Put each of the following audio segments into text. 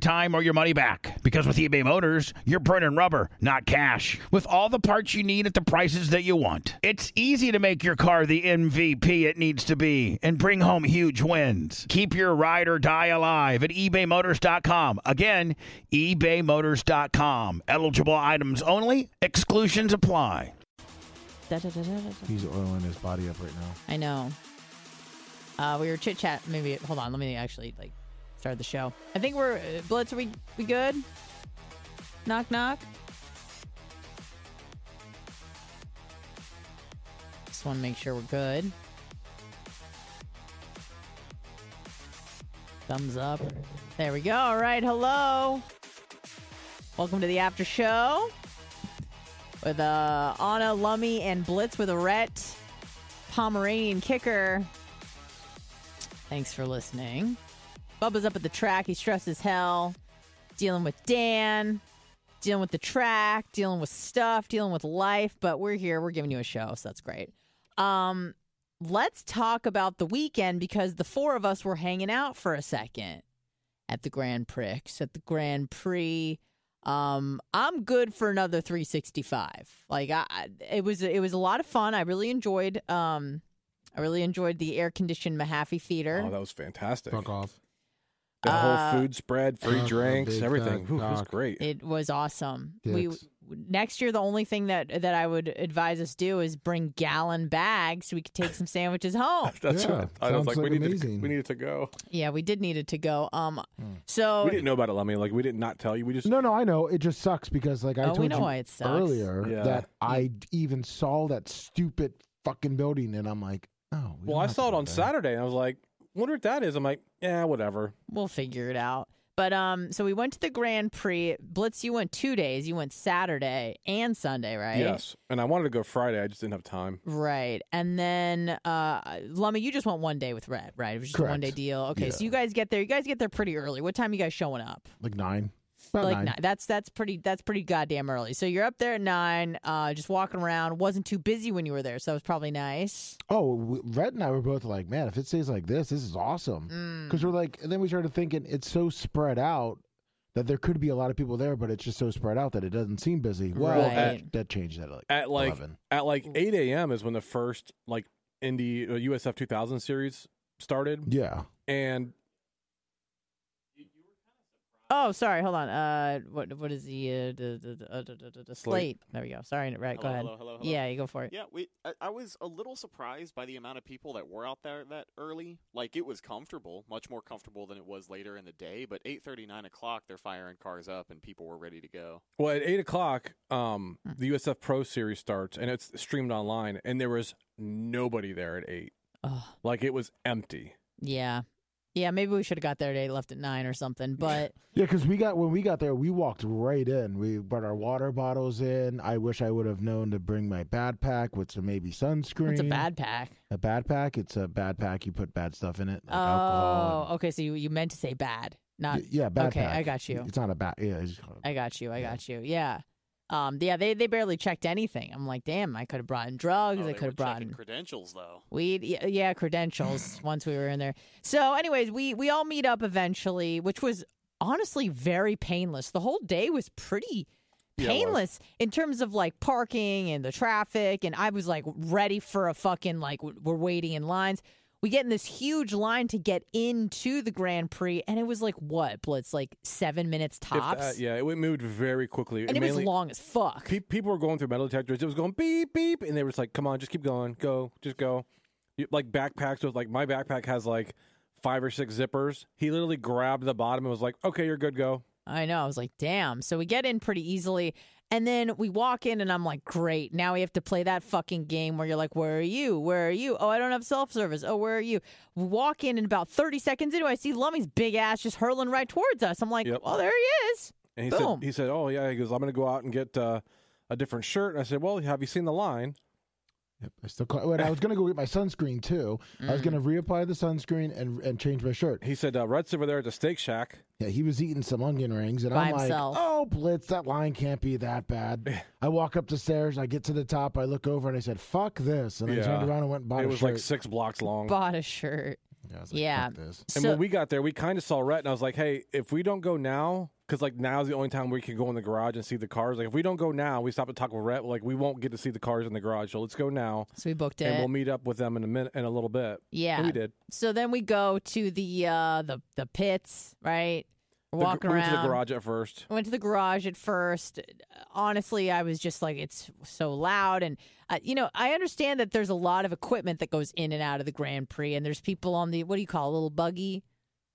time or your money back. Because with eBay Motors, you're burning rubber, not cash. With all the parts you need at the prices that you want. It's easy to make your car the MVP it needs to be and bring home huge wins. Keep your ride or die alive at ebaymotors.com. Again, ebaymotors.com. Eligible items only, exclusions apply. Da, da, da. He's oiling his body up right now. I know. Uh, we were chit chat. Maybe hold on. Let me actually like the show. I think we're uh, Blitz. Are we we good? Knock knock. Just want to make sure we're good. Thumbs up. There we go. All right. Hello. Welcome to the after show with uh, Anna, Lummy, and Blitz with a Rhett, Pomeranian kicker. Thanks for listening. Bubba's up at the track. He's stressed as hell. Dealing with Dan, dealing with the track, dealing with stuff, dealing with life. But we're here. We're giving you a show, so that's great. Um, let's talk about the weekend because the four of us were hanging out for a second at the Grand Prix. At the Grand Prix. Um, I'm good for another 365. Like I, I- it was, it was a lot of fun. I really enjoyed. Um, I really enjoyed the air conditioned Mahaffey Theater. Oh, that was fantastic. Fuck off. The Uh, whole food spread, free Uh, drinks, everything. fat Whew, it was great. It was awesome. We next year the only thing that that I would advise us do is bring gallon bags so we could take some sandwiches home. That's Yeah, what I was sounds like. we needed, to, we needed to go. yeah, we did need it to go. Um, so We didn't know about it, Lummy. Like we did not tell you. We just No, no, I know. It just sucks because, like I Oh, we told know you why it sucks. earlier, Yeah. that I even saw that stupid fucking building, and I'm like, oh. we well, I saw it on there. Saturday, and I was like, wonder what that is. I'm like, yeah, whatever. we'll figure it out. But um, so we went to the Grand Prix. Blitz, you went two days. You went Saturday and Sunday, right? Yes, and I wanted to go Friday. I just didn't have time. Right. And then uh Lummy, you just went one day with Red, right? It was just a one day deal. Okay, so you guys get there. You guys get there pretty early. What time you guys showing up? Like nine. About like nine. nine. That's that's pretty that's pretty goddamn early. So you're up there at nine, uh, just walking around. wasn't too busy when you were there, so that was probably nice. Oh, w- Red and I were both like, man, if it stays like this, this is awesome. Mm. Because we're like, and then we started thinking it's so spread out that there could be a lot of people there, but it's just so spread out that it doesn't seem busy. Well, Right. that, that changed at like At like 11. at like 8 a.m. is when the first like Indy uh, USF 2000 series started, Yeah. and Oh, sorry. Hold on. Uh, what what is the uh, the the, the, uh, the, the, the, the slate? There we go. Sorry. Right. go ahead. hello, hello, hello. Yeah, you go for it. Yeah, we. I, I was a little surprised by the amount of people that were out there that early. Like it was comfortable, much more comfortable than it was later in the day. But eight thirty, nine o'clock, they're firing cars up and people were ready to go. Well, at eight o'clock, um, Hmm. the USF Pro Series starts, and it's streamed online, and there was nobody there at eight. Oh, Like it was empty. yeah. Yeah, maybe we should have got there today, left at nine or something. But Yeah, because we got when we got there, we walked right in. We brought our water bottles in. I wish I would have known to bring my bad pack with some maybe sunscreen. it's a bad pack. A bad pack. It's a bad pack. You put bad stuff in it, like oh, alcohol. okay. So you, you meant to say bad, not. Y- yeah, bad okay, pack. I got you. It's not a bad. Yeah, it's, I got you. I got you. Yeah. Um. Yeah. They they barely checked anything. I'm like, damn. I could have brought in drugs. Oh, I could have brought in credentials though. weed. Yeah, yeah credentials. once we were in there. So, anyways, we we all meet up eventually, which was honestly very painless. The whole day was pretty Yeah, painless in terms of like parking and the traffic. And I was like ready for a fucking like we're waiting in lines. We get in this huge line to get into the Grand Prix, and it was like what Blitz, like seven minutes If uh, tops, yeah, it moved very quickly. and it was Mainly- long as fuck. pe- people were going through metal detectors. It was going beep beep, and they were just like, "Come on, just keep going, go, just go." You, like backpacks with like my backpack has like five or six zippers. He literally grabbed the bottom and was like, "Okay, you're good, go." I know. I was like, damn. So we get in pretty easily. And then we walk in, and I'm like, great. Now we have to play that fucking game where you're like, where are you? Where are you? Oh, I don't have self service. Oh, where are you? We walk in, and about 30 seconds into it, I see Lummy's big ass just hurling right towards us. I'm like, Yep. well, there he is. And he Boom. said, he said, oh yeah, he goes, I'm going to go out and get uh, a different shirt. And I said, well, have you seen the line? Yep, I still call, wait, I was gonna go get my sunscreen too. I was Mm. gonna reapply the sunscreen and and change my shirt. He said, uh, Red's over there at the Steak Shack. Yeah, he was eating some onion rings, and By I'm himself. like, "Oh, Blitz, that line can't be that bad." I walk up the stairs, I get to the top, I look over, and I said, "Fuck this!" And I Yeah. turned around and went and bought it a was shirt. like six blocks long. Bought a shirt. Yeah, I was like, yeah. This." And So- when we got there, we kind of saw Rhett, and I was like, "Hey, if we don't go now, because like now is the only time we can go in the garage and see the cars. Like if we don't go now, we stop and talk with Rhett. Like we won't get to see the cars in the garage. So let's go now, So we booked it, and we'll meet up with them in a minute, in a little bit. yeah. And we did. So then we go to the uh the the pits, right? We're The- around. went to the garage at first. I went to the garage at first. Honestly, I was just like, it's so loud. And, uh, you know, I understand that there's a lot of equipment that goes in and out of the Grand Prix. And there's people on the, what do you call it, little buggy?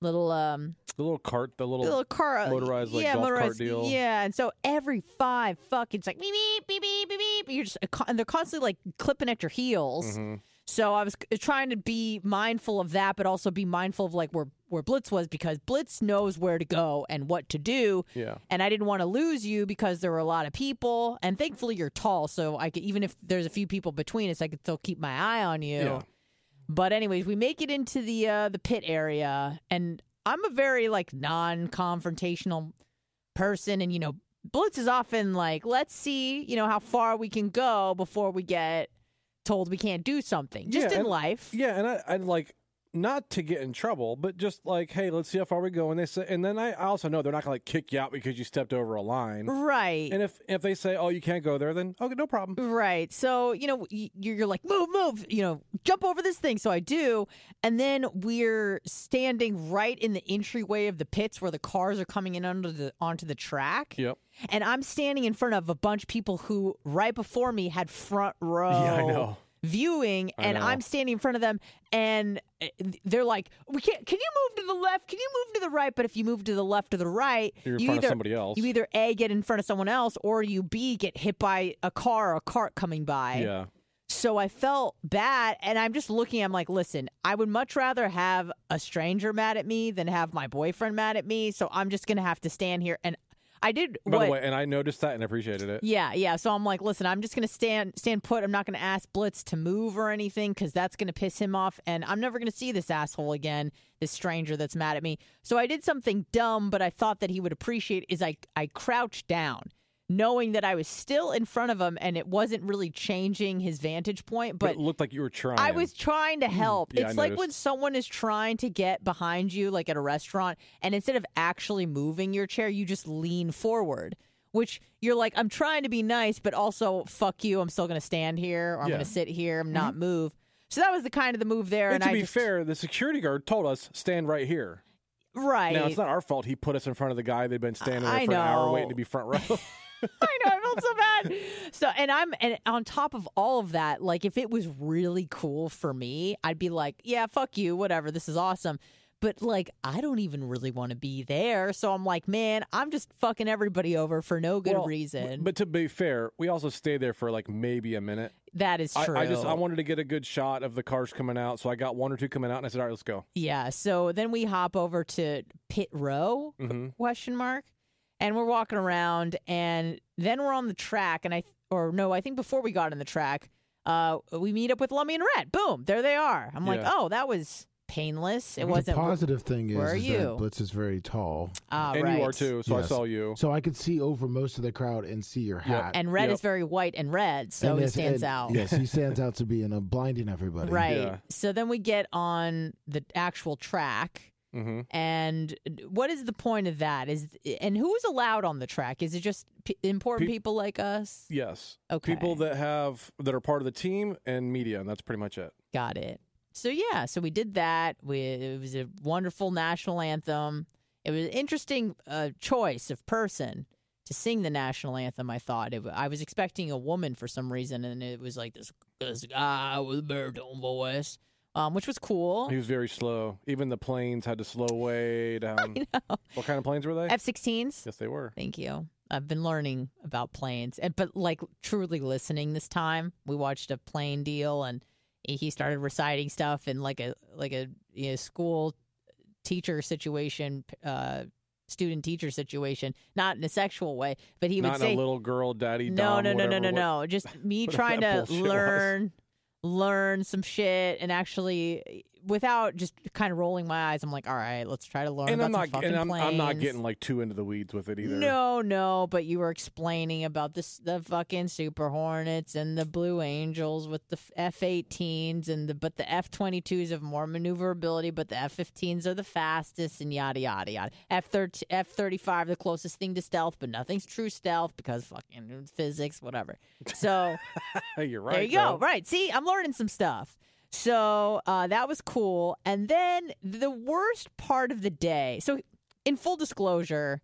Little, um, The little cart, the little, little car. uh, motorized, like, yeah, golf cart motorized, deal. Yeah. And so every five fucking, it's like beep, beep, beep, beep, beep, beep. You're just, uh, and they're constantly like clipping at your heels. Mhm. So I was trying to be mindful of that, but also be mindful of like where where Blitz was because Blitz knows where to go and what to do. yeah. And I didn't want to lose you because there were a lot of people, and thankfully you're tall, so I could even if there's a few people between us, I could still keep my eye on you. Yeah. But anyways, we make it into the uh, the pit area, and I'm a very like non-confrontational person, and you know, Blitz is often like, let's see, you know, how far we can go before we get told we can't do something. Just Yeah, in and- life. Yeah, and I, I'd like not to get in trouble, but just like, hey, let's see how far we go. And they say, and then I also know they're not gonna like kick you out because you stepped over a line. Right. And if if they say, oh, you can't go there, then okay, no problem. Right. So, you know, you're you're like, move, move, you know, jump over this thing. So I do. And then we're standing right in the entryway of the pits where the cars are coming in under the onto the track. Yep. And I'm standing in front of a bunch of people who right before me had front row Yeah, I know. Viewing and. I'm standing in front of them and uh, they're like, "We can't can you move to the left? Can you move to the right? But if you move to the left or the right, You're in you front either of somebody else. you either A get in front of someone else or you B get hit by a car or a cart coming by. yeah. So I felt bad and I'm just looking I'm like, "Listen, I would much rather have a stranger mad at me than have my boyfriend mad at me, so I'm just going to have to stand here and I did By what the way, and I noticed that and appreciated it. yeah, yeah. So I'm like, listen, I'm just gonna stand stand put. I'm not gonna ask Blitz to move or anything because that's gonna piss him off, and I'm never gonna see this asshole again, this stranger that's mad at me. So I did something dumb, but I thought that he would appreciate. Is I I crouched down, knowing that I was still in front of him, and it wasn't really changing his vantage point, But but. it looked like you were trying. I was trying to mm, help. Yeah, I it's like when someone is trying to get behind you, like at a restaurant, and instead of actually moving your chair, you just lean forward. Which you're like, I'm trying to be nice, but also fuck you. I'm still going to stand here, or I'm Yeah. going to sit here, I'm not mm-hmm. move. So that was the kind of the move there. And And, to I be just, fair, the security guard told us stand right here. right? Now it's not our fault. He put us in front of the guy they'd been standing there I for an hour waiting to be front row. I know, I felt so bad. So, and I'm, and on top of all of that, like if it was really cool for me, I'd be like, yeah, fuck you, whatever, this is awesome. But like, I don't even really want to be there. So I'm like, man, I'm just fucking everybody over for no good Well, reason. But to be fair, we also stayed there for like maybe a minute. that is true. I just I wanted to get a good shot of the cars coming out, so I got one or two coming out, and I said, "All right, let's go." Yeah. So then we hop over to pit row hmm question mark, and we're walking around, and then we're on the track, and I or no, I think before we got on the track, uh, we meet up with Lummy and Red. Boom, there they are. I'm like, Yeah. oh, that was painless. It The wasn't. A positive thing is, where are is you? that Blitz is very tall, Ah, and right. you are too, so I saw you. so I could see over most of the crowd and see your hat. And Red Yep. is very white and red, so And he yes, stands and- out. Yes, he stands out to be in a blinding everybody. Right. Yeah. So then we get on the actual track. Hmm And what is the point of that? Is and who's allowed on the track? Is it just p- important Pe- people like us? Yes, Okay, people that have that are part of the team and media, and that's pretty much it. got it. So yeah, so we did that. We it was a wonderful national anthem. It was an interesting uh, choice of person to sing the national anthem. I thought it, I was expecting a woman for some reason, and it was like this this guy with a baritone voice. Um, which was cool. He was very slow. Even the planes had to slow way down. What kind of planes were they? F-16s. yes, they were. Thank you. I've been learning about planes, and but like truly listening this time. We watched a plane deal, and he started reciting stuff in like a like a you know, school teacher situation, uh, student teacher situation, not in a sexual way, but he Not would say a little girl, daddy. no, dom, no, no, no, whatever, no, what- no. Just me trying to learn, learn some shit, and actually, without just kind of rolling my eyes, I'm like, all right, let's try to learn And about I'm some not, fucking and I'm, I'm not getting like too into the weeds with it either. No, no, but you were explaining about this the fucking Super Hornets and the Blue Angels with the F-18s and the but the F-22s have more maneuverability, but the F-15s are the fastest and yada yada yada. F-30 F-35 the closest thing to stealth, but nothing's true stealth because fucking physics, whatever. So you're right. there you go. Right. See, I'm learning some stuff. So uh, that was cool. And then the worst part of the day. So, in full disclosure,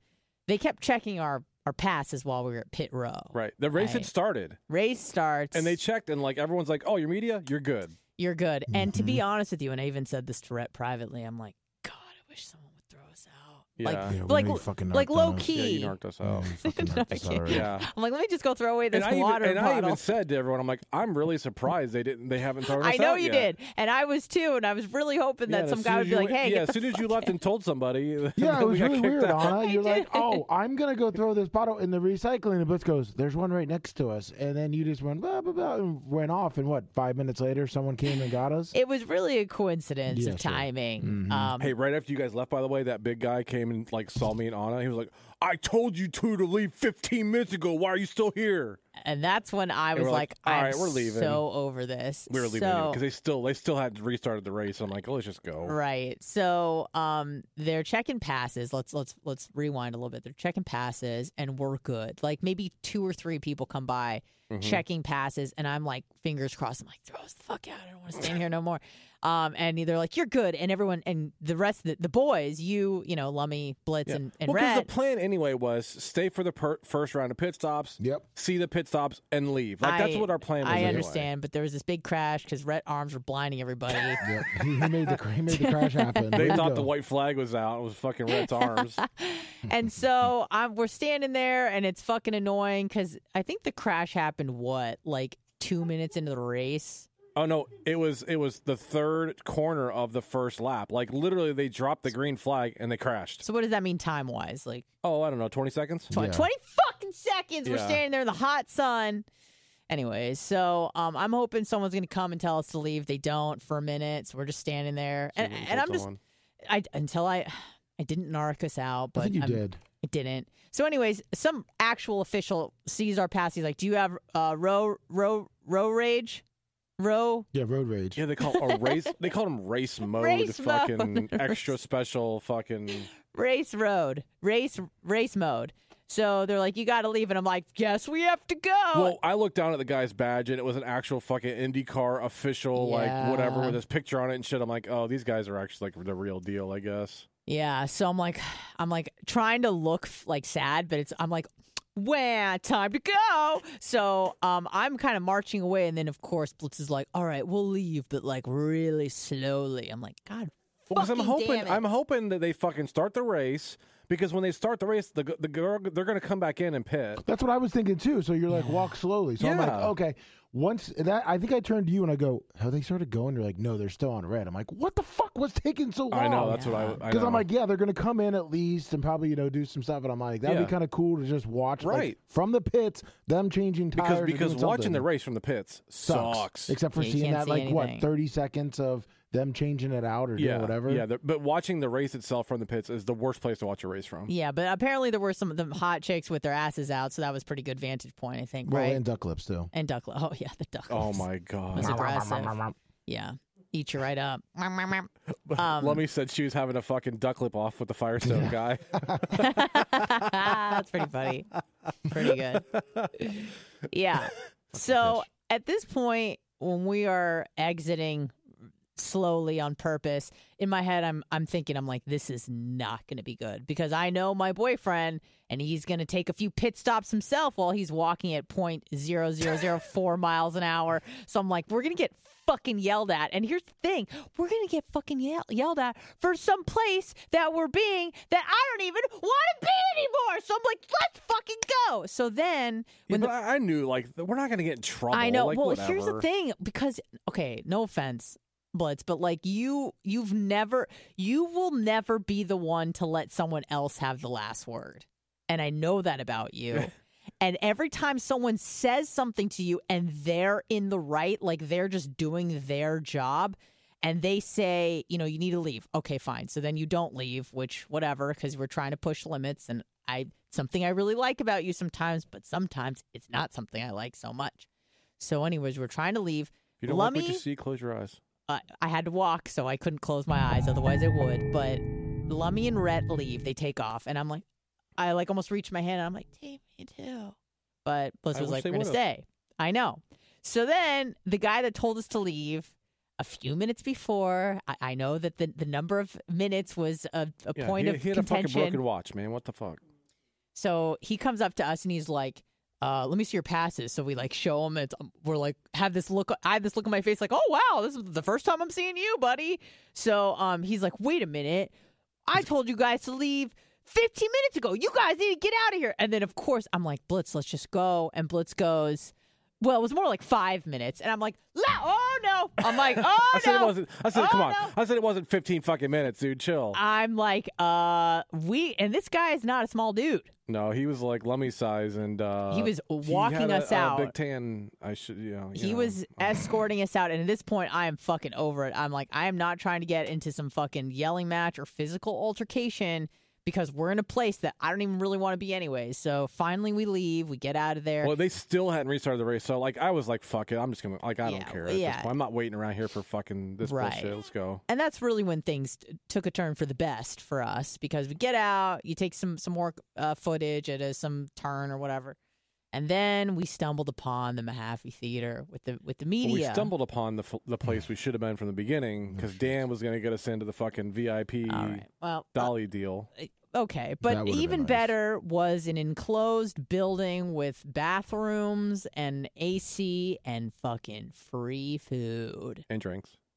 they kept checking our, our passes while we were at pit row. Right. The race had started, Race starts. and they checked, and like everyone's like, "Oh, your media, you're good." You're good. And to Mm-hmm. be honest with you, and I even said this to Rhett privately, I'm like, God, I wish someone would throw us out. Yeah. Like, Yeah, we like, know fucking like low on us. Yeah, key. you narked us Yeah, out. you fucking knocked us out. Yeah. I'm like, let me just go throw away this and I water even, and I bottle. even said to everyone, "I'm like, I'm really surprised they didn't, they haven't thrown us out I know out you yet." did, and I was too, and I was really hoping Yeah, that some guy would be you like, "Hey, yeah, as soon as you fuck left and told somebody, Yeah, it was really weird, out. Anna. You're I like, oh, I'm gonna go throw this bottle in the recycling. And Blitz goes, "There's one right next to us," and then you just went blah blah blah and went off. And what? Five minutes later, someone came and got us. It was really a coincidence of timing. Mhm. Um, Hey, right after you guys left, by the way, that big guy came and like saw me and Anna. He was like, "I told you two to leave 15 minutes ago. Why are you still here?" and that's when I was like, like, "All I'm we're leaving." so over this. We were leaving so, because they still they still had restarted the race. I'm like, "Oh, let's just go." Right. So um they're checking passes. Let's let's let's rewind a little bit. They're checking passes and we're good. Like maybe two or three people come by Mm-hmm. checking passes and I'm like fingers crossed. I'm like, throw us the fuck out. I don't want to stand here no more. Um and they're like, You're good and everyone and the rest of the, the boys, you, you know, Lummy, Blitz Yeah. and, and well, because Red. the plan anyway was stay for the per- first round of pit stops, Yep. see the pit stops, and leave. Like that's what our plan was. I anyway. understand, but there was this big crash because Red arms were blinding everybody. Yep. He, he made the he made the crash happen. They thought go. the white flag was out. It was fucking Rhett's arms. and so I'm, we're standing there, and it's fucking annoying because I think the crash happened what like two minutes into the race. Oh no, it was it was the third corner of the first lap. Like literally, they dropped the green flag and they crashed. So what does that mean time wise? Like Oh, I don't know, twenty seconds. tw- Yeah. 20 fucking seconds. We're standing there in the hot sun. Anyways, so um, I'm hoping someone's gonna come and tell us to leave. They don't for a minute, so we're just standing there, and, and I'm just. I until I I didn't narc us out, but I think you I'm- did. I didn't. So, anyways, some actual official sees our pass. He's like, "Do you have uh, row row row rage, row?" Yeah, road rage. Yeah, they call a race. They called him race mode. Race fucking mode. extra special. Fucking. race road, race race mode. So they're like, "You got to leave," and I'm like, "Guess we have to go." Well, I looked down at the guy's badge and it was an actual fucking IndyCar official, like whatever, with his picture on it and shit. I'm like, oh, these guys are actually like the real deal, I guess. yeah. So I'm like, I'm like trying to look like sad, but it's I'm like, "Wah, time to go." So um, I'm kind of marching away, and then of course Blitz is like, "All right, we'll leave, but like really slowly." I'm like, "God." Well, because I'm hoping. I'm hoping that they fucking start the race because when they start the race, the the girl they're gonna come back in and pit. That's what I was thinking too. So you're like walk slowly. So I'm like, Yeah. okay. Once that, I think I turned to you and I go, "Have they started going?" You're like, "No, they're still on red." I'm like, "What the fuck was taking so long?" I know that's what I. Yeah. Because I'm like, yeah, they're gonna come in at least and probably you know do some stuff, and I'm like, that'd Yeah. be kind of cool to just watch, like, Right. from the pits, them changing tires. because or because doing watching something. the race from the pits sucks. sucks. Except for Yeah, you seeing can't that, see like what, anything. 30 seconds of them changing it out or yeah, doing whatever. Yeah, the- but watching the race itself from the pits is the worst place to watch a race from. Yeah, but apparently there were some of the hot chicks with their asses out, so that was pretty good vantage point, I think, well, right? and duck lips too. And duck. Oh yeah, the duck. lips. Oh my god. was aggressive. Yeah, eat you right up. Um, Lummy said she was having a fucking duck lip off with the Firestone guy. That's pretty funny. Pretty good. Yeah. So at this point, when we are exiting slowly on purpose. In my head, I'm I'm thinking I'm like, this is not going to be good because I know my boyfriend and he's going to take a few pit stops himself while he's walking at point zero zero zero four miles an hour. So I'm like, we're going to get fucking yelled at. And here's the thing, we're going to get fucking yell- yelled at for some place that we're being that I don't even want to be anymore. So I'm like, let's fucking go. So then when but the I, knew like we're not gonna get in trouble. I know. Like, well, here's the thing because okay, no offense, Blitz, but like you you've never you will never be the one to let someone else have the last word. And I know that about you. and every time someone says something to you and they're in the right, like they're just doing their job and they say, you know, you need to leave. Okay, fine. So then you don't leave, which whatever cuz we're trying to push limits and I something I really like about you sometimes, but sometimes it's not something I like so much. So, anyways, we're trying to leave. If you don't like what you see, close your eyes. Uh, I had to walk, so I couldn't close my eyes. Otherwise, I would. But Lummy and Rhett leave. They take off, and I'm like, I like almost reached my hand, and I'm like, take me too. But Blitz I was like, we're gonna would've. stay. I know. So then the guy that told us to leave. A few minutes before, I, I know that the, the number of minutes was a, a Yeah, point he, of he had a contention. fucking broken watch, man. What the fuck? So he comes up to us and he's like, uh, let me see your passes. So we like show them. It's um, we're like have this look. I have this look on my face, like, oh wow, this is the first time I'm seeing you, buddy. So um, he's like, wait a minute, I told you guys to leave 15 minutes ago. You guys need to get out of here. And then of course I'm like, Blitz, let's just go. And Blitz goes, well, it was more like five minutes. And I'm like, La- oh no. I'm like, oh I said no. it wasn't. I said, Oh, come on. no. I said it wasn't 15 fucking minutes, dude. Chill. I'm like, uh, we and this guy is not a small dude. no, he was like Lummy size, and uh, He was he walking a- us a out. big tan. I should, you know. you he know, was escorting us out and at this point i am fucking over it i'm like i am not trying to get into some fucking yelling match or physical altercation because we're in a place that i don't even really want to be anyway. so finally we leave we get out of there Well, they still hadn't restarted the race, so like I was like, "Fuck it, I'm just gonna like I Yeah, don't care." well, At this yeah. point. I'm not waiting around here for fucking this Right. bullshit. Let's go. and that's really when things t- took a turn for the best for us because we get out you take some some more uh, footage at a, some turn or whatever and then we stumbled upon the Mahaffey Theater with the with the Well, media. we stumbled upon the f- the place we should have been from the beginning because Dan was gonna get us into the fucking VIP All right. Well, uh, dolly deal. Okay, but even nice. better was an enclosed building with bathrooms and AC and fucking free food. and drinks.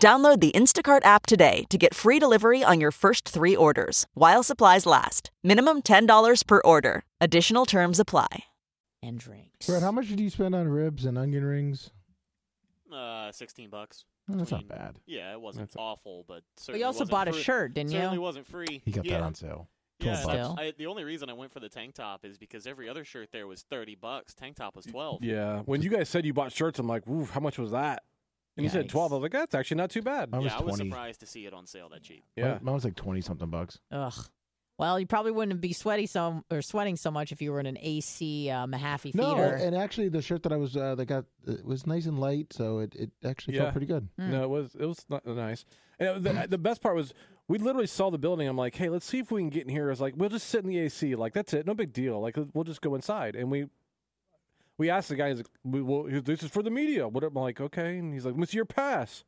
Download the Instacart app today to get free delivery on your first three orders while supplies last. Minimum $10 per order. Additional terms apply. And drinks. Brett, how much did you spend on ribs and onion rings? Uh, sixteen bucks. Oh, that's not bad. Yeah, it wasn't That's- awful, but But certainly you also wasn't bought a shirt, didn't certainly you? wasn't free. He got yeah. that on sale. Yeah, 12 that's- I, the only reason I went for the tank top is because every other shirt there was thirty bucks. Tank top was twelve. Yeah. When you guys said you bought shirts, I'm like, ooh, how much was that? And you said Yikes. 12. I was like, that's actually not too bad. Mine was yeah, I was 20. surprised to see it on sale that cheap. Yeah. Mine, mine was like 20 something bucks. Ugh. Well, you probably wouldn't be sweaty so or sweating so much if you were in an AC uh, Mahaffey No, feeder. and actually the shirt that I was uh, that got it was nice and light, so it, it actually Yeah. felt pretty good. Mm. No, it was it was not nice. And it- the, the best part was we literally saw the building. I'm like, hey, let's see if we can get in here. I was like, we'll just sit in the AC. Like that's it, no big deal. Like we'll just go inside. And we we asked the guy, he's like, well, this is for the media. What? I'm like, okay. And he's like, your pass?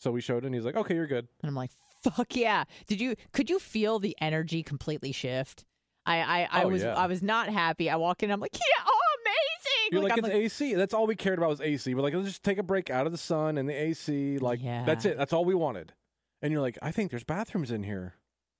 So we showed it. and He's like, okay, you're good. And I'm like, fuck yeah. Did you could you feel the energy completely shift? I I, I Oh, was yeah. I was not happy. I walk in, I'm like, yeah, oh amazing. You're like, I'm it's AC. That's all we cared about was AC. We're like, let's just take a break out of the sun and the AC. Like that's it. That's all we wanted. And you're like, I think there's bathrooms in here.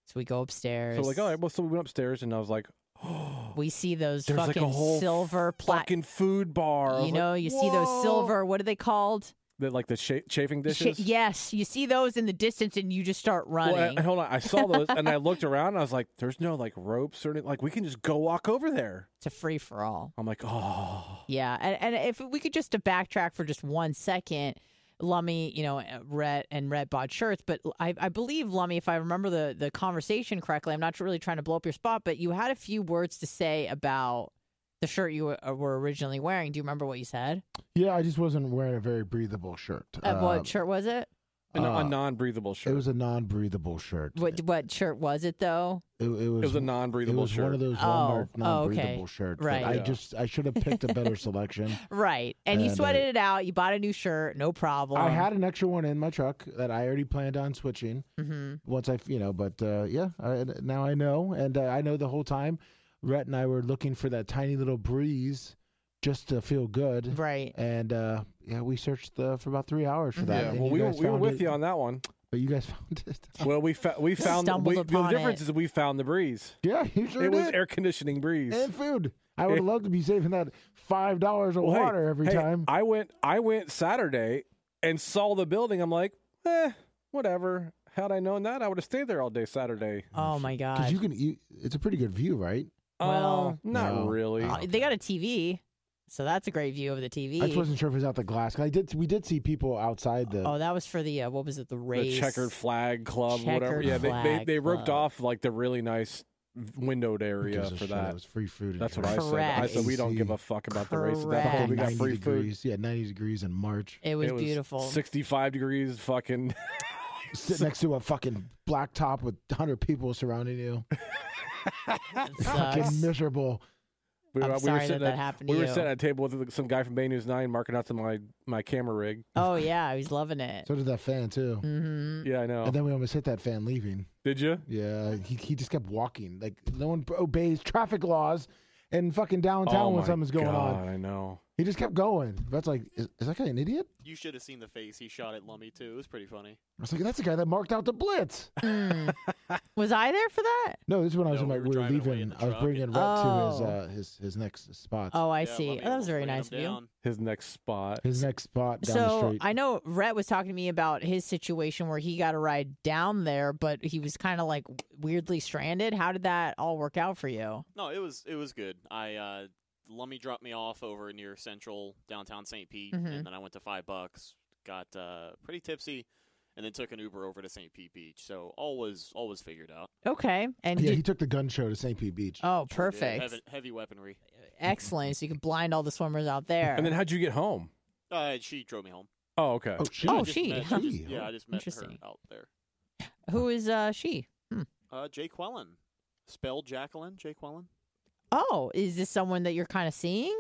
so we go upstairs. So like, all right. Well, so we went upstairs and I was like, we see those there's fucking like a whole silver plat fucking food bar. I you like, know, you see those silver, what are they called? the, like the cha- chafing Sh- dishes. yes, you see those in the distance and you just start running. and- and hold on, I saw those and I looked around. and I was like, "There's no like ropes or anything. Like we can just go walk over there." it's a free for all. I'm like, "Oh, Yeah, and, and if we could just to backtrack for just one second, Lummy, you know, uh, Rhett and Rhett bought shirts, but I, I believe Lummy, if I remember the the conversation correctly, I'm not really trying to blow up your spot, but you had a few words to say about the shirt you were, uh, originally wearing. Do you remember what you said? Yeah, I just wasn't wearing a very breathable shirt. Uh, what shirt was it? A, Uh, a non-breathable shirt." It was a non-breathable shirt. What what shirt was it though? It, it was, It was a non-breathable was shirt. one of those Oh, Walmart oh, non-breathable okay. shirts. that Right. I Yeah. just I should have picked a better selection. Right, and you sweated uh, it out. You bought a new shirt, no problem. I had an extra one in my truck that I already planned on switching hmm once I, you know. But uh, yeah, I, now I know, and uh, I know the whole time. Rhett and I were looking for that tiny little breeze just to feel good. right. And uh, yeah, we searched uh, for about three hours for that. yeah, well, we were, we were with it. you on that one. But you guys found it. Well, we fa- we found we, the difference it. is we found the breeze. yeah, you sure it was air conditioning breeze. and food. I would have loved to be saving that five dollars of Well, hey, water every hey, time. I went I went Saturday and saw the building. I'm like, eh, whatever. Had I known that, I would have stayed there all day Saturday. Oh my god! Because god. you can, you, it's a pretty good view, right? Well, Uh, not no. really. Uh, they got a TV, so that's a great view of the TV. I just wasn't sure if it was out the glass. I did, we did see people outside the. Oh, that was for the uh, what was it? The race, the race. checkered flag club, whatever. Checkered Yeah, they, they they roped club. off like the really nice windowed area for shit? that. It was free food. and That's what I said. I said we don't give a fuck about the race at that point. Correct. We got 90 free food. degrees. Yeah, 90 degrees in March. It was, It was beautiful. 65 degrees, fucking. Sit next to a fucking black top with 100 people surrounding you. It Fucking miserable. We I'm were, we sorry were sitting that at, happened we to were you. sitting at a table with some guy from Bay News 9 marking out to my, my camera rig. Oh yeah, I was loving it. So did that fan, too. Mm-hmm. Yeah, I know. And then we almost hit that fan leaving. Did you? Yeah, he, he just kept walking. Like, no one obeys traffic laws in fucking downtown oh when my something's going God, on. I know. He just kept going. That's like, is, is that guy an idiot? You should have seen the face he shot at Lummy too. It was pretty funny. I was like, that's the guy that marked out the blitz. Mm. was I there for that? No, this is when I was No, in my, we were we were driving away in leaving. the I was truck bringing and- Rhett to his Oh. uh, his his next spot. Oh, I Yeah, see. Lummy Oh, that was almost very ran him nice of you. down. His next spot. His next spot down the So street. I know Rhett was talking to me about his situation where he got to ride down there, but he was kind of like weirdly stranded. How did that all work out for you? No, it was it was good. I uh Lummy dropped me off over near Central downtown St. Pete, Mhm. and then I went to Five Bucks, got uh, pretty tipsy, and then took an Uber over to St. Pete Beach. So all was all was figured out. Okay, and yeah, did- he took the gun show to St. Pete Beach. oh, perfect, Heavy, heavy weaponry. excellent. So you could blind all the swimmers out there. And then how'd you get home? Uh, she drove me home. Oh, okay. oh, shit. Oh, I just she. met- I Huh. just- yeah, I just met her out there. Who is uh she? Uh, Jay Quellen, spelled Jacqueline. Jay Quellen. Oh, is this someone that you're kind of seeing?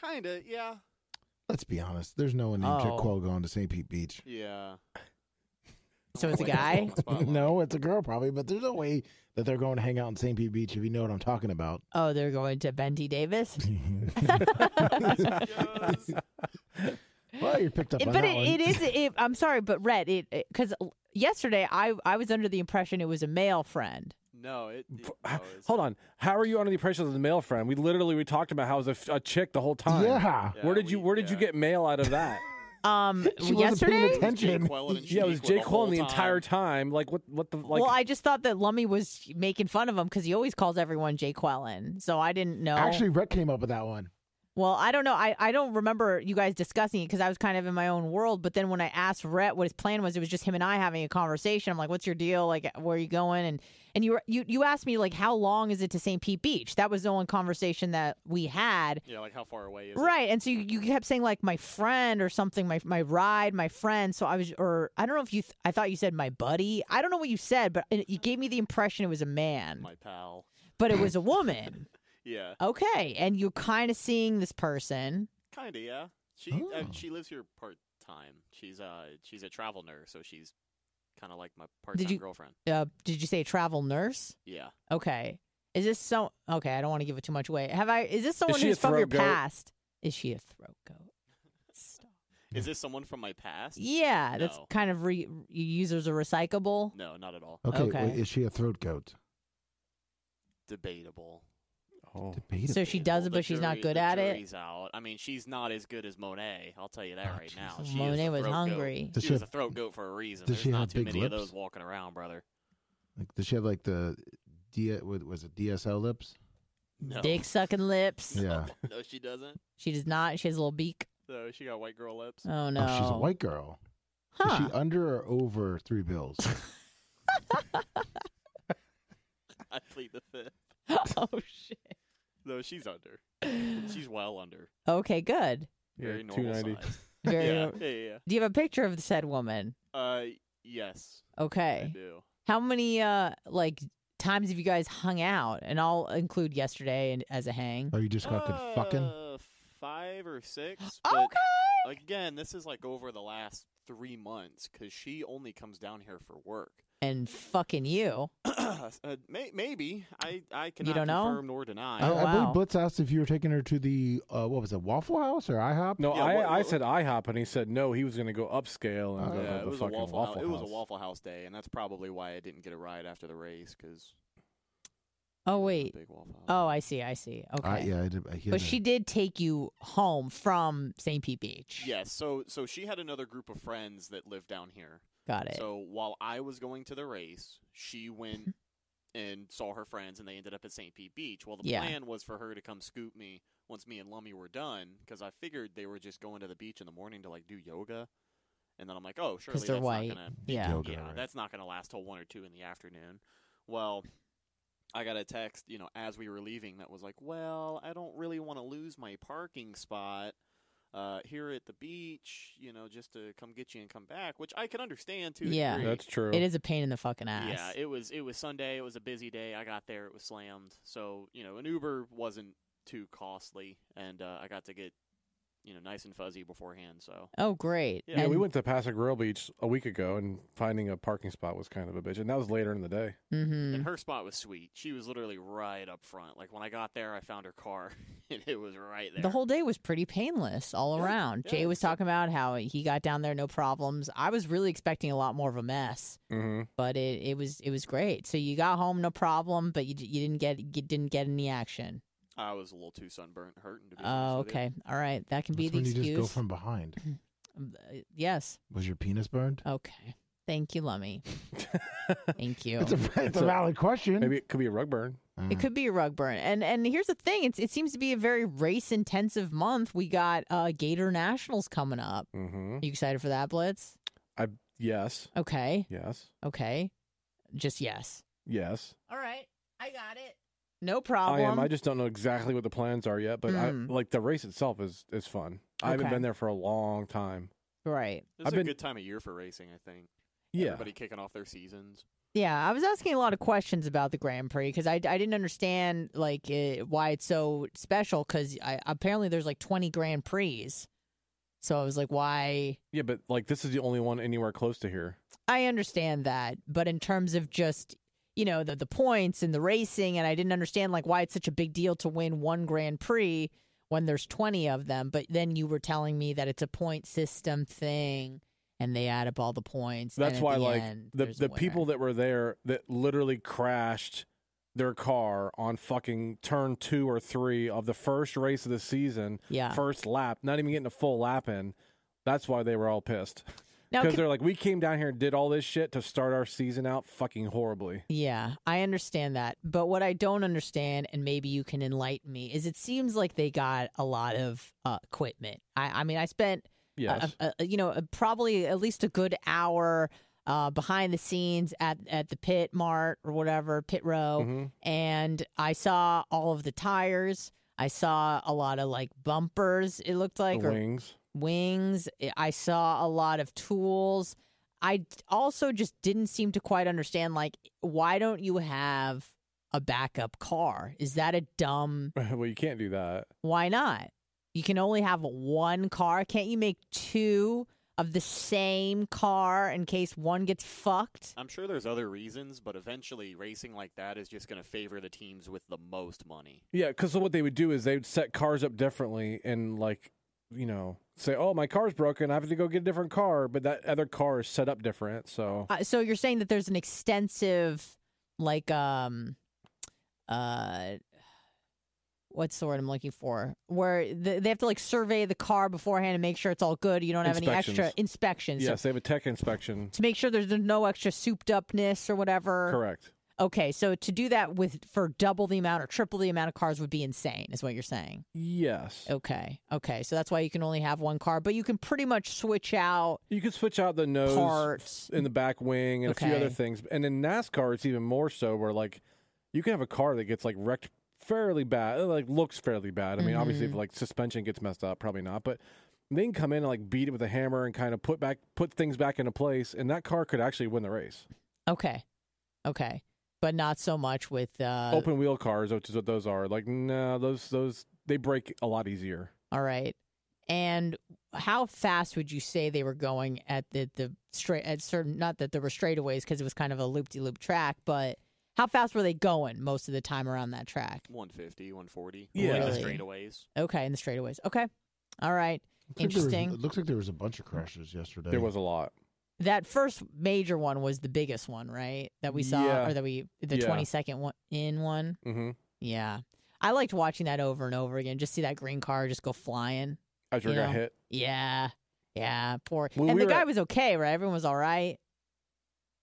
Kinda, yeah. Let's be honest. There's no one named Oh. Jaquel going to St. Pete Beach. Yeah. So it's a guy? on the spotlight. no, it's a girl probably, but there's no way that they're going to hang out in St. Pete Beach if you know what I'm talking about. Oh, they're going to Benty Davis. well, you picked up It- on but that it, one. it is. It, I'm sorry, but Rhett, it because yesterday I I was under the impression it was a male friend. No, it. it no, Hold on. How are you under the impression of the male friend? We literally we talked about how it was a, f- a chick the whole time. Yeah. Yeah, Where did you we- Where did you get mail out of that? Um, She wasn't paying yesterday. Attention. Yeah, it was Shaniqua Jay the Quillen the entire time. time. Like what? What the like? well, I just thought that Lummy was making fun of him because he always calls everyone Jay Quellen. So I didn't know. Actually, Rhett came up with that one. Well, I don't know. I, I don't remember you guys discussing it because I was kind of in my own world. But then when I asked Rhett what his plan was, it was just him and I having a conversation. I'm like, "What's your deal? Like, uh, where are you going?" And and you were, you you asked me like, "How long is it to St. Pete Beach?" That was the only conversation that we had. Yeah, like how far away is it? Right, and so you, you kept saying like my friend or something, my my ride, my friend. So I was, or I don't know if you, th- I thought you said my buddy. I don't know what you said, but it, you gave me the impression it was a man, My pal. but it was a woman. Yeah, okay, and you're kind of seeing this person. kind of. Yeah. She Oh. uh, she lives here part time. She's uh she's a travel nurse, so she's kind of like my part time girlfriend. Uh, did you say travel nurse? Yeah. Okay. Is this so? Okay, I don't want to give it too much away. Have I? Is this someone she who's from your goat? past? Is she a throat goat? Stop. Is this someone from my past? Yeah, that's kind of re- you use as a recyclable. No, not at all. Okay, Okay. wait, is she a throat goat? Debatable. Oh. Debatable. So she does it, but she's not good the at it. jury's out. I mean, she's not as good as Monet. I'll tell you that Oh, right now. Jesus. She Monet was hungry. Does she she was have- a throat goat for a reason. does There's she not have too big many of lips? those walking around, brother. Like, does she have like the D? Was it DSL lips? No. Dick sucking lips. Yeah. no, she doesn't. She does not. She has a little beak. No, she got white girl lips. Oh, oh no. Oh, she's a white girl. Huh. Is she under or over three bills? I plead the fifth. oh shit. No, she's under. She's well under. Okay, good. Very Yeah, two normal ninety. size. Very. yeah, yeah, yeah. Do you have a picture of the said woman? Uh, yes, I Okay. do. How many uh like times have you guys hung out? And I'll include yesterday and as a hang. Oh, you just got good fucking? Uh, five or six. But Okay. again, this is like over the last three months because she only comes down here for work. And fucking you. uh, may, maybe I I cannot don't know? nor deny. I, Oh, I wow. believe Blitz asked if you were taking her to the uh, what was it, Waffle House or IHOP? No, Yeah, I, what- I said IHOP, and he said no. He was going to go upscale and Oh, go yeah, to it the was a fucking waffle. House. Waffle It was a Waffle House day, and that's probably why I didn't get a ride after the race because. Oh wait. Big Waffle Oh, I see. I see. Okay. I, yeah, I did, he had But a- she did take you home from St. Pete Beach. Yes. So so she had another group of friends that lived down here. Got it. So while I was going to the race, she went and saw her friends, and they ended up at St. Pete Beach. Well, the Yeah. plan was for her to come scoop me once me and Lummy were done, because I figured they were just going to the beach in the morning to like do yoga. And then I'm like, oh, surely Because they're that's white. not gonna Yeah. Yoga, yeah, right. that's not going to last till one or two in the afternoon. Well, I got a text, you know, as we were leaving that was like, "Well, I don't really want to lose my parking spot uh, here at the beach, you know, just to come get you and come back," which I can understand too. Yeah. That's true. It is a pain in the fucking ass. Yeah, it was. It was Sunday. It was a busy day. I got there. It was slammed. So you know, an Uber wasn't too costly, and uh, I got to get you know nice and fuzzy beforehand. So oh, great. Yeah, yeah, we went to Pass-a-Grille Beach a week ago, and finding a parking spot was kind of a bitch. And that was later in the day. Mhm. and her spot was sweet. She was literally right up front. Like when I got there, I found her car, and it was right there. The whole day was pretty painless all Yeah, around. yeah, Jay was talking about how he got down there no problems. I was really expecting a lot more of a mess, Mm-hmm. but it, it was it was great. So you got home no problem, but you you didn't get you didn't get any action. I was a little too sunburnt, and hurting to be Oh, with you. okay, all right, that can be That's the when you excuse. just go from behind. Um, uh, yes, Was your penis burned? okay. Thank you, Lummy. Thank you. It's a it's a valid question. Maybe it could be a rug burn. Uh, It could be a rug burn, and and here's the thing: it's it seems to be a very race intensive month. We got uh, Gator Nationals coming up. Mm-hmm. you excited for that, Blitz? I yes. Okay, Yes. okay, just yes. Yes. All right, I got it. No problem. I am. I just don't know exactly what the plans are yet, but Mm. I, like the race itself is is fun. I haven't Okay. been there for a long time. right. This I've is been- a good time of year for racing. I think. Yeah. Everybody kicking off their seasons. Yeah, I was asking a lot of questions about the Grand Prix because I, I didn't understand like uh, why it's so special because apparently there's like 20 Grand Prix. So I was like, why? Yeah, but like this is the only one anywhere close to here. I understand that, but in terms of just you know the the points and the racing, and I didn't understand like why it's such a big deal to win one Grand Prix when there's 20 of them. But then you were telling me that it's a point system thing, and they add up all the points. That's at why, the like end, the the people that were there that literally crashed their car on fucking turn two or three of the first race of the season, yeah. first lap, not even getting a full lap in. That's why they were all pissed because they're like, we came down here and did all this shit to start our season out fucking horribly. Yeah, I understand that. But what I don't understand, and maybe you can enlighten me, is it seems like they got a lot of uh, equipment. I, I mean, I spent, Yes, a, a, you know, probably at least a good hour uh, behind the scenes at, at the pit mart or whatever, pit row. Mhm. And I saw all of the tires. I saw a lot of like bumpers, it looked like, the or wings. Wings. I saw a lot of tools. I also just didn't seem to quite understand like why don't you have a backup car? Is that a dumb well, you can't do that. why not? You can only have one car. Can't you make two of the same car in case one gets fucked? I'm sure there's other reasons, but eventually racing like that is just going to favor the teams with the most money. Yeah, because what they would do is they would set cars up differently and like, you know, say, "Oh, my car's broken. I have to go get a different car," but that other car is set up different. So Uh, so you're saying that there's an extensive like um uh what's the word I'm looking for? Where th- they have to like survey the car beforehand and make sure it's all good. You don't have any extra Inspections. inspections. So yes, they have a tech inspection. to make sure there's no extra souped upness or whatever. Correct. Okay, so to do that with for double the amount or triple the amount of cars would be insane, is what you're saying. Yes. Okay, okay, so that's why you can only have one car, but you can pretty much switch out You could switch out the nose parts. in the back wing and a few other things. And in NASCAR, it's even more so where like you can have a car that gets like wrecked fairly bad, it, like looks fairly bad. I mean, obviously, if Mhm. like suspension gets messed up, probably not, but they can come in and like beat it with a hammer and kind of put back put things back into place, and that car could actually win the race. Okay, okay, but not so much with uh, Open wheel cars, which is what those are. Like no, those those they break a lot easier. All right. And how fast would you say they were going at the the straight at certain not that there were straightaways because it was kind of a loop de loop track, but how fast were they going most of the time around that track? 150, 140. Yeah. Like the straightaways. Okay, in the straightaways. Okay. All right. Looks like was- Interesting. it looks like there was a bunch of crashes yesterday. There was a lot. That first major one was the biggest one, right? That we saw Yeah. or that we the Yeah. 20 second one in one. Mm-hmm. Yeah. I liked watching that over and over again. Just see that green car just go flying. After it You got know. hit. Yeah. Yeah, poor. When and we the guy at- was okay, right? Everyone was all right.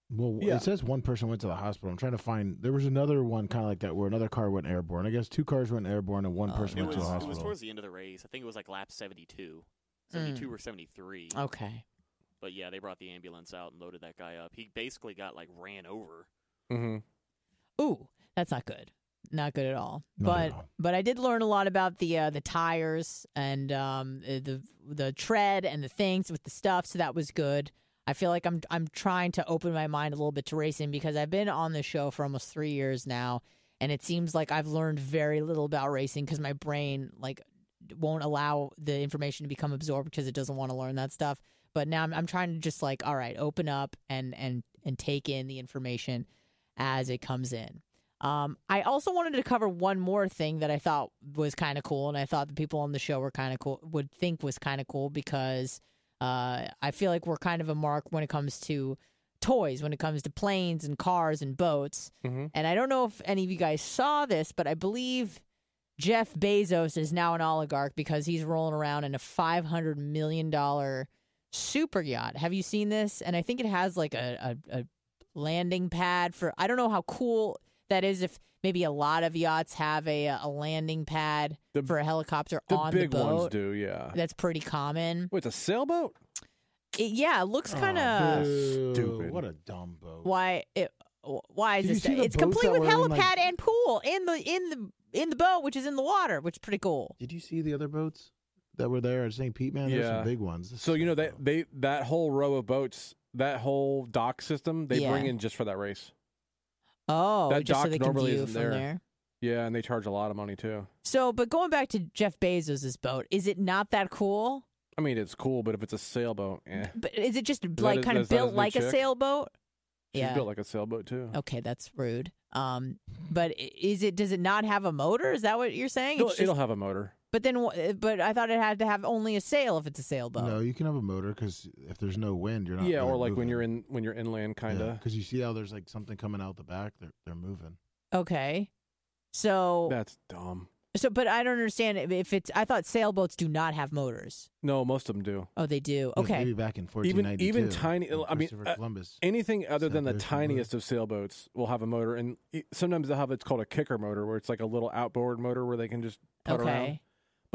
Well, Yeah. it says one person went to the hospital. I'm trying to find. There was another one kind of like that where another car went airborne. I guess two cars went airborne and one Oh, person went was, to the it hospital. was towards the end of the race. I think it was like lap 72. Mm. 72 or 73. Okay. But yeah, they brought the ambulance out and loaded that guy up. He basically got like ran over. Mm-hmm. Ooh, that's not good. Not good at all. Not but at all. but I did learn a lot about the uh, the tires and um, uh, the the tread and the things with the stuff. So that was good. I feel like I'm I'm trying to open my mind a little bit to racing because I've been on the show for almost three years now, and it seems like I've learned very little about racing because my brain like won't allow the information to become absorbed because it doesn't want to learn that stuff. But now I'm, I'm trying to just like all right, open up and and and take in the information as it comes in. Um, I also wanted to cover one more thing that I thought was kind of cool, and I thought the people on the show were kind of cool, would think was kind of cool because uh, I feel like we're kind of a mark when it comes to toys, when it comes to planes and cars and boats. Mhm. And I don't know if any of you guys saw this, but I believe Jeff Bezos is now an oligarch because he's rolling around in a five hundred million dollar super yacht. Have you seen this? And I think it has like a, a, a landing pad for. I don't know how cool that is. If maybe a lot of yachts have a a landing pad The- for a helicopter The on big the boat. ones do, yeah. That's pretty common. Wait, it's a sailboat? It, yeah, it looks kind Oh, of boo. stupid. What a dumb boat. why it. Why is Did this? It's complete with were in, like- helipad and pool in the in the in the boat, which is in the water, which is pretty cool. Did you see the other boats that were there at St. Pete? Man, there's Yeah. some big ones. This So is you know so that they that whole row of boats, that whole dock system, they bring in just for that race. Oh, That just so dock they can normally view isn't from there. there. Yeah, and they charge a lot of money too. So, but going back to Jeff Bezos's boat, is it not that cool? I mean, it's cool, but if it's a sailboat, eh. But is it just that like his- kind of is that his built new like a chick? sailboat? She's yeah. built like a sailboat too. Okay, that's rude. Um, but i- is it? Does it not have a motor? Is that what you're saying? It'll, It's it'll have a motor. But then, but I thought it had to have only a sail if it's a sailboat. No, you can have a motor because if there's no wind, you're not. Yeah, or like when you're in when you're inland, kind of. Because you see how there's like something coming out the back. They're they're moving. Okay. So, That's dumb. so, but I don't understand if- if it's. I thought sailboats do not have motors. No, most of them do. Oh, they do. Yeah, Okay. Maybe back in 1492. even tiny- I mean, Christopher uh, Columbus. Anything other than the Sailboats will work. tiniest of sailboats will have a motor, and sometimes they'll have it's called a kicker motor, where it's like a little outboard motor where they can just put around.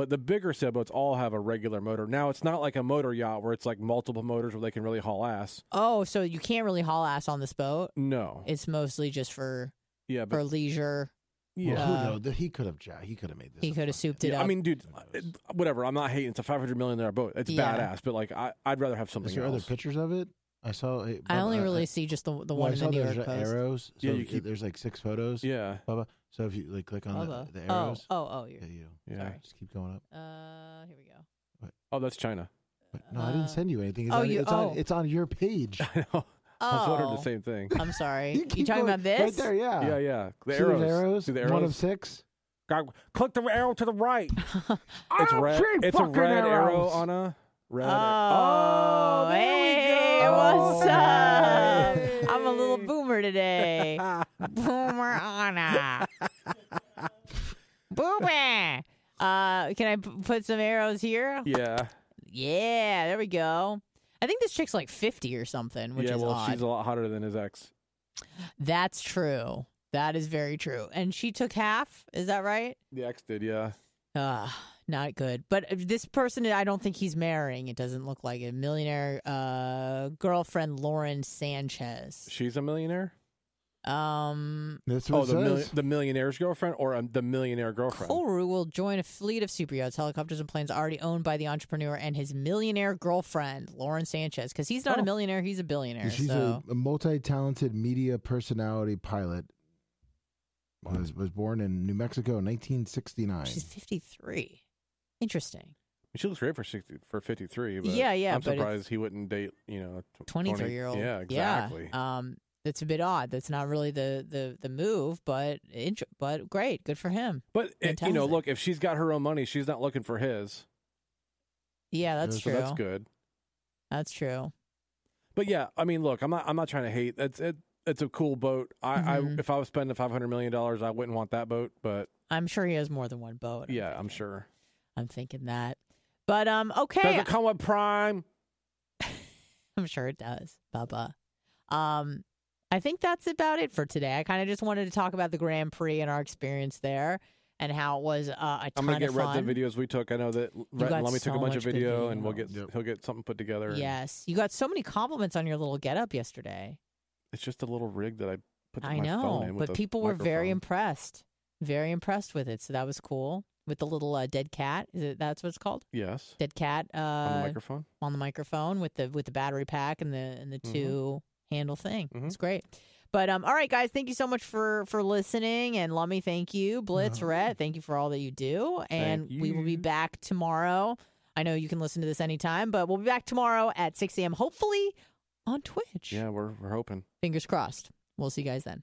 Okay. But the bigger sailboats all have a regular motor. Now it's not like a motor yacht where it's like multiple motors where they can really haul ass. Oh, so you can't really haul ass on this boat. No. It's mostly just for Yeah, for but leisure. Well, yeah. who Uh, knows? He could have. He could have made this. He could have souped it Yeah, up. I mean, dude, Who knows? it- whatever. I'm not hating. It's a 500 million dollar boat. It's Yeah. badass. But like, I, I'd rather have something Is there else. other pictures of it? I saw. hey, I Bubba, only really see just the the well, one I in saw the New York uh, Post. arrows. So Yeah, you keep- there's like six photos. Yeah. Bubba. So if you like click on Bubba. the, the oh, arrows. oh, oh, you're, Yeah, you. Yeah. Sorry. Just keep going up. Uh, here we go. Oh, that's China. Wait, no, I didn't send you anything. It's, oh, on, you- it's, oh. on, it's on your page. I know. I was wondering Oh, the same thing. I'm sorry. you keep talking going- about this? Right there, yeah. Yeah, yeah. The See arrows. those arrows? See the One of arrows? six. God, click the arrow to the right. I It's don't red. see It's a fucking red arrow arrows. on a red. Oh, oh, there hey, we go. what's up? I'm a little boomer today. Boomer Anna. boomer. Uh, can I p- put some arrows here? Yeah. Yeah, there we go. I think this chick's like 50 or something, which yeah, is well, odd. she's a lot hotter than his ex. That's true. That is very true. And she took half. Is that right? The ex did, yeah. Uh, not good. But this person, I don't think he's marrying. It doesn't look like it. Millionaire uh, girlfriend Lauren Sanchez. She's a millionaire? Um, That's Oh, what the, it milli- says. the millionaire's girlfriend or um, the millionaire girlfriend? Koru will join a fleet of super yachts, helicopters, and planes already owned by the entrepreneur and his millionaire girlfriend, Lauren Sanchez. Because he's not a Oh. millionaire, he's a billionaire. She's so. a, a multi-talented media personality pilot. Was was born in New Mexico in 1969. She's 53. Interesting. She looks great for 60, for 53. Yeah, yeah, I'm surprised he wouldn't date, you know, a tw- 23 year old. Yeah, exactly. Yeah. Um, that's a bit odd. That's not really the the the move, but int- but great, good for him. But, it, you know, look, if she's got her own money, she's not looking for his. Yeah, that's so true. that's good. That's true. But yeah, I mean, look, I'm not. I'm not trying to hate. It's it. It's a cool boat. I, Mhm. I if I was spending 500 million dollars, I wouldn't want that boat. But I'm sure he has more than one boat. I'm yeah, I'm sure. I'm thinking that. But um, okay. Does it come with Prime? I'm sure it does, Bubba. Um, I think that's about it for today. I kind of just wanted to talk about the Grand Prix and our experience there and how it was uh, a ton I'm gonna get of Rhett the videos we took. I know that Rhett got and Lummy took a bunch of much good video, and we'll get Yep. he'll get something put together. Yes, you got so many compliments on your little getup yesterday. it's just a little rig that I put I my know, phone in. with but people were very impressed, very impressed with it. So that was cool. With the little uh, dead cat, is it that's what it's called? Yes, Dead cat uh, on the microphone. on the microphone with the with the battery pack and the and the Mhm. two handle thing. Mhm. It's great. But um, all right, guys, thank you so much for for listening. And Lummy, thank you. Blitz, Uh-huh. Rhett, thank you for all that you do. And we will be back tomorrow. I know you can listen to this anytime, but we'll be back tomorrow at 6 a.m. Hopefully on Twitch. Yeah, we're we're hoping. Fingers crossed. We'll see you guys then.